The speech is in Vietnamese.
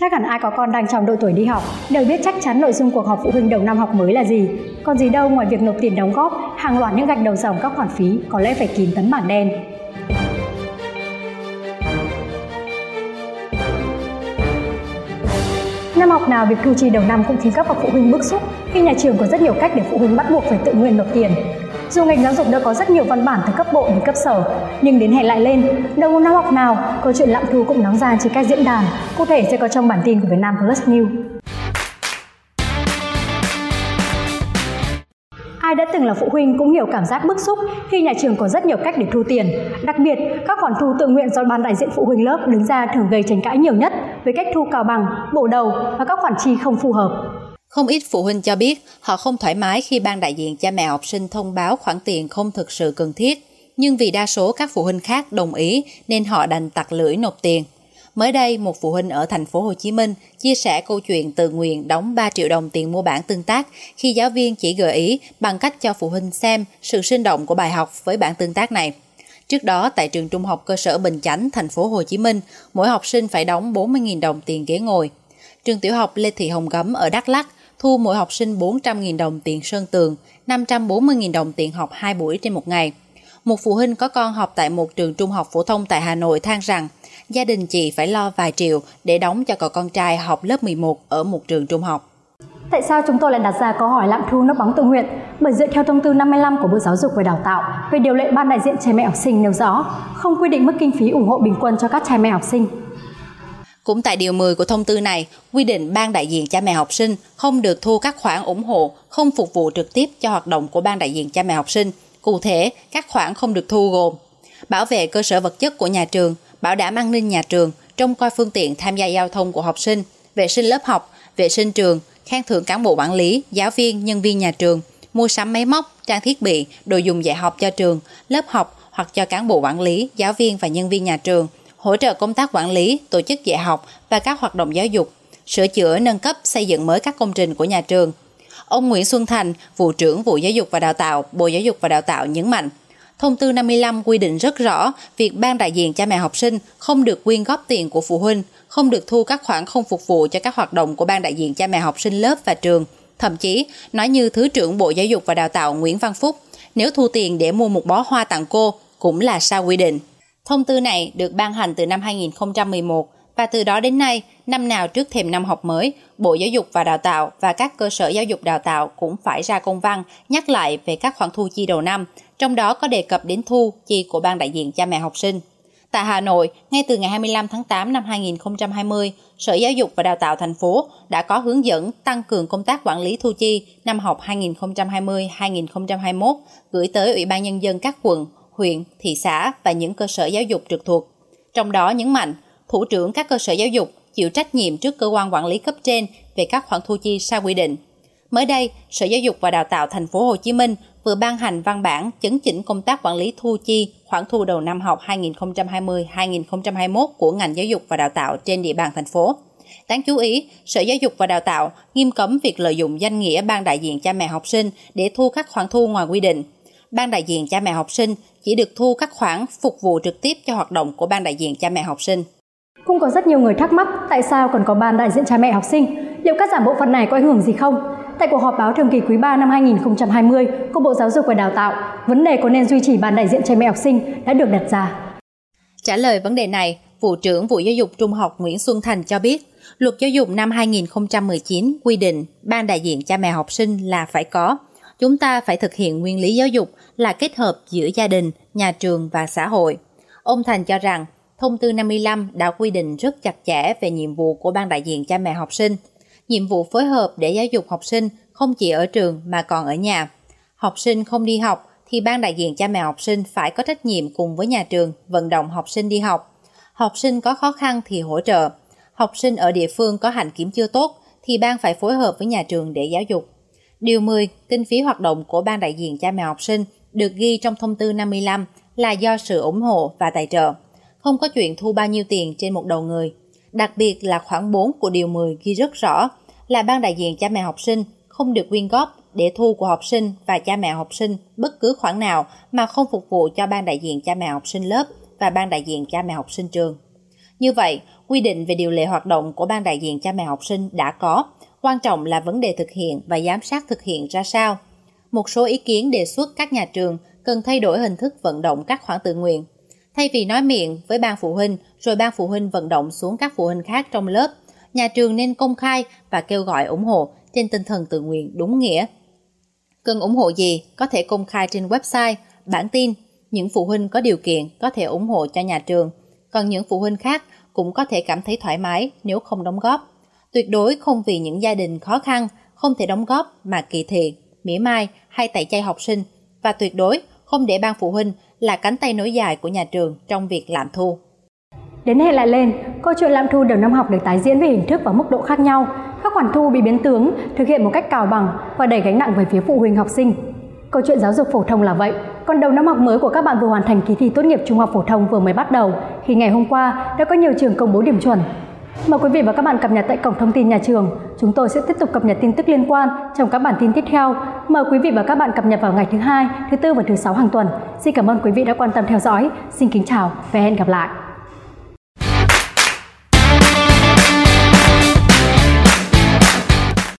Chắc hẳn ai có con đang trong độ tuổi đi học đều biết chắc chắn nội dung cuộc họp phụ huynh đầu năm học mới là gì. Còn gì đâu ngoài việc nộp tiền đóng góp, hàng loạt những gạch đầu dòng các khoản phí có lẽ phải kín tấm bảng đen. Năm học nào việc thu chi đầu năm cũng khiến các bậc phụ huynh bức xúc khi nhà trường có rất nhiều cách để phụ huynh bắt buộc phải tự nguyện nộp tiền. Dù ngành giáo dục đã có rất nhiều văn bản từ cấp bộ đến cấp sở, nhưng đến hẹn lại lên, đầu năm học nào, câu chuyện lạm thu cũng nóng ra trên các diễn đàn. Cụ thể sẽ có trong bản tin của Vietnam Plus News. Ai đã từng là phụ huynh cũng hiểu cảm giác bức xúc khi nhà trường có rất nhiều cách để thu tiền. Đặc biệt, các khoản thu tự nguyện do ban đại diện phụ huynh lớp đứng ra thường gây tranh cãi nhiều nhất với cách thu cào bằng, bổ đầu và các khoản chi không phù hợp. Không ít phụ huynh cho biết họ không thoải mái khi ban đại diện cha mẹ học sinh thông báo khoản tiền không thực sự cần thiết, nhưng vì đa số các phụ huynh khác đồng ý nên họ đành tặc lưỡi nộp tiền. Mới đây, một phụ huynh ở thành phố Hồ Chí Minh chia sẻ câu chuyện tự nguyện đóng 3 triệu đồng tiền mua bản tương tác khi giáo viên chỉ gợi ý bằng cách cho phụ huynh xem sự sinh động của bài học với bản tương tác này. Trước đó, tại trường trung học cơ sở Bình Chánh, thành phố Hồ Chí Minh, mỗi học sinh phải đóng 40.000 đồng tiền ghế ngồi. Trường tiểu học Lê Thị Hồng Gấm ở Đắk Lắk thu mỗi học sinh 400.000 đồng tiền sơn tường, 540.000 đồng tiền học 2 buổi trên một ngày. Một phụ huynh có con học tại một trường trung học phổ thông tại Hà Nội than rằng gia đình chị phải lo vài triệu để đóng cho cậu con trai học lớp 11 ở một trường trung học. Tại sao chúng tôi lại đặt ra câu hỏi lạm thu nước bóng tự nguyện? Bởi dựa theo thông tư 55 của Bộ Giáo dục và Đào tạo về điều lệ ban đại diện cha mẹ học sinh nêu rõ, không quy định mức kinh phí ủng hộ bình quân cho các cha mẹ học sinh. Cũng tại điều 10 của thông tư này, quy định ban đại diện cha mẹ học sinh không được thu các khoản ủng hộ không phục vụ trực tiếp cho hoạt động của ban đại diện cha mẹ học sinh. Cụ thể, các khoản không được thu gồm bảo vệ cơ sở vật chất của nhà trường, bảo đảm an ninh nhà trường, trông coi phương tiện tham gia giao thông của học sinh, vệ sinh lớp học, vệ sinh trường, khen thưởng cán bộ quản lý, giáo viên, nhân viên nhà trường, mua sắm máy móc, trang thiết bị, đồ dùng dạy học cho trường, lớp học hoặc cho cán bộ quản lý, giáo viên và nhân viên nhà trường, hỗ trợ công tác quản lý, tổ chức dạy học và các hoạt động giáo dục, sửa chữa, nâng cấp, xây dựng mới các công trình của nhà trường. Ông Nguyễn Xuân Thành, vụ trưởng vụ Giáo dục và Đào tạo, Bộ Giáo dục và Đào tạo nhấn mạnh, Thông tư 55 quy định rất rõ việc ban đại diện cha mẹ học sinh không được quyên góp tiền của phụ huynh, không được thu các khoản không phục vụ cho các hoạt động của ban đại diện cha mẹ học sinh lớp và trường. Thậm chí, nói như Thứ trưởng Bộ Giáo dục và Đào tạo Nguyễn Văn Phúc, nếu thu tiền để mua một bó hoa tặng cô cũng là sai quy định. Thông tư này được ban hành từ năm 2011 và từ đó đến nay, năm nào trước thềm năm học mới, Bộ Giáo dục và Đào tạo và các cơ sở giáo dục đào tạo cũng phải ra công văn nhắc lại về các khoản thu chi đầu năm, trong đó có đề cập đến thu chi của ban đại diện cha mẹ học sinh. Tại Hà Nội, ngay từ ngày 25 tháng 8 năm 2020, Sở Giáo dục và Đào tạo thành phố đã có hướng dẫn tăng cường công tác quản lý thu chi năm học 2020-2021 gửi tới Ủy ban Nhân dân các quận, huyện, thị xã và những cơ sở giáo dục trực thuộc. Trong đó nhấn mạnh, thủ trưởng các cơ sở giáo dục chịu trách nhiệm trước cơ quan quản lý cấp trên về các khoản thu chi sai quy định. Mới đây, Sở Giáo dục và Đào tạo thành phố Hồ Chí Minh vừa ban hành văn bản chấn chỉnh công tác quản lý thu chi khoản thu đầu năm học 2020-2021 của ngành giáo dục và đào tạo trên địa bàn thành phố. Đáng chú ý, Sở Giáo dục và Đào tạo nghiêm cấm việc lợi dụng danh nghĩa ban đại diện cha mẹ học sinh để thu các khoản thu ngoài quy định. Ban đại diện cha mẹ học sinh chỉ được thu các khoản phục vụ trực tiếp cho hoạt động của ban đại diện cha mẹ học sinh. Cũng có rất nhiều người thắc mắc tại sao còn có ban đại diện cha mẹ học sinh, liệu cắt giảm bộ phận này có ảnh hưởng gì không? Tại cuộc họp báo thường kỳ quý 3 năm 2020 của Bộ Giáo dục và Đào tạo, vấn đề có nên duy trì ban đại diện cha mẹ học sinh đã được đặt ra. Trả lời vấn đề này, Vụ trưởng Vụ Giáo dục Trung học Nguyễn Xuân Thành cho biết, Luật Giáo dục năm 2019 quy định ban đại diện cha mẹ học sinh là phải có. Chúng ta phải thực hiện nguyên lý giáo dục là kết hợp giữa gia đình, nhà trường và xã hội. Ông Thành cho rằng, Thông tư 55 đã quy định rất chặt chẽ về nhiệm vụ của ban đại diện cha mẹ học sinh – nhiệm vụ phối hợp để giáo dục học sinh không chỉ ở trường mà còn ở nhà. Học sinh không đi học thì ban đại diện cha mẹ học sinh phải có trách nhiệm cùng với nhà trường vận động học sinh đi học. Học sinh có khó khăn thì hỗ trợ. Học sinh ở địa phương có hành kiểm chưa tốt thì ban phải phối hợp với nhà trường để giáo dục. Điều 10, kinh phí hoạt động của ban đại diện cha mẹ học sinh được ghi trong thông tư 55 là do sự ủng hộ và tài trợ. Không có chuyện thu bao nhiêu tiền trên một đầu người. Đặc biệt là khoảng 4 của điều 10 ghi rất rõ là ban đại diện cha mẹ học sinh không được quyên góp để thu của học sinh và cha mẹ học sinh bất cứ khoản nào mà không phục vụ cho ban đại diện cha mẹ học sinh lớp và ban đại diện cha mẹ học sinh trường. Như vậy, quy định về điều lệ hoạt động của ban đại diện cha mẹ học sinh đã có, quan trọng là vấn đề thực hiện và giám sát thực hiện ra sao. Một số ý kiến đề xuất các nhà trường cần thay đổi hình thức vận động các khoản tự nguyện. Thay vì nói miệng với ban phụ huynh rồi ban phụ huynh vận động xuống các phụ huynh khác trong lớp, nhà trường nên công khai và kêu gọi ủng hộ trên tinh thần tự nguyện đúng nghĩa. Cần ủng hộ gì có thể công khai trên website, bản tin. Những phụ huynh có điều kiện có thể ủng hộ cho nhà trường, còn những phụ huynh khác cũng có thể cảm thấy thoải mái nếu không đóng góp. Tuyệt đối không vì những gia đình khó khăn không thể đóng góp mà kỳ thị, mỉa mai hay tẩy chay học sinh và tuyệt đối không để ban phụ huynh là cánh tay nối dài của nhà trường trong việc lạm thu. Đến hệ lại lên, câu chuyện lạm thu đầu năm học được tái diễn về hình thức và mức độ khác nhau. Các khoản thu bị biến tướng, thực hiện một cách cào bằng và đẩy gánh nặng về phía phụ huynh học sinh. Câu chuyện giáo dục phổ thông là vậy, còn đầu năm học mới của các bạn vừa hoàn thành kỳ thi tốt nghiệp trung học phổ thông vừa mới bắt đầu khi ngày hôm qua đã có nhiều trường công bố điểm chuẩn. Mời quý vị và các bạn cập nhật tại cổng thông tin nhà trường. Chúng tôi sẽ tiếp tục cập nhật tin tức liên quan trong các bản tin tiếp theo. Mời quý vị và các bạn cập nhật vào ngày thứ hai, thứ tư và thứ sáu hàng tuần. Xin cảm ơn quý vị đã quan tâm theo dõi. Xin kính chào và hẹn gặp lại.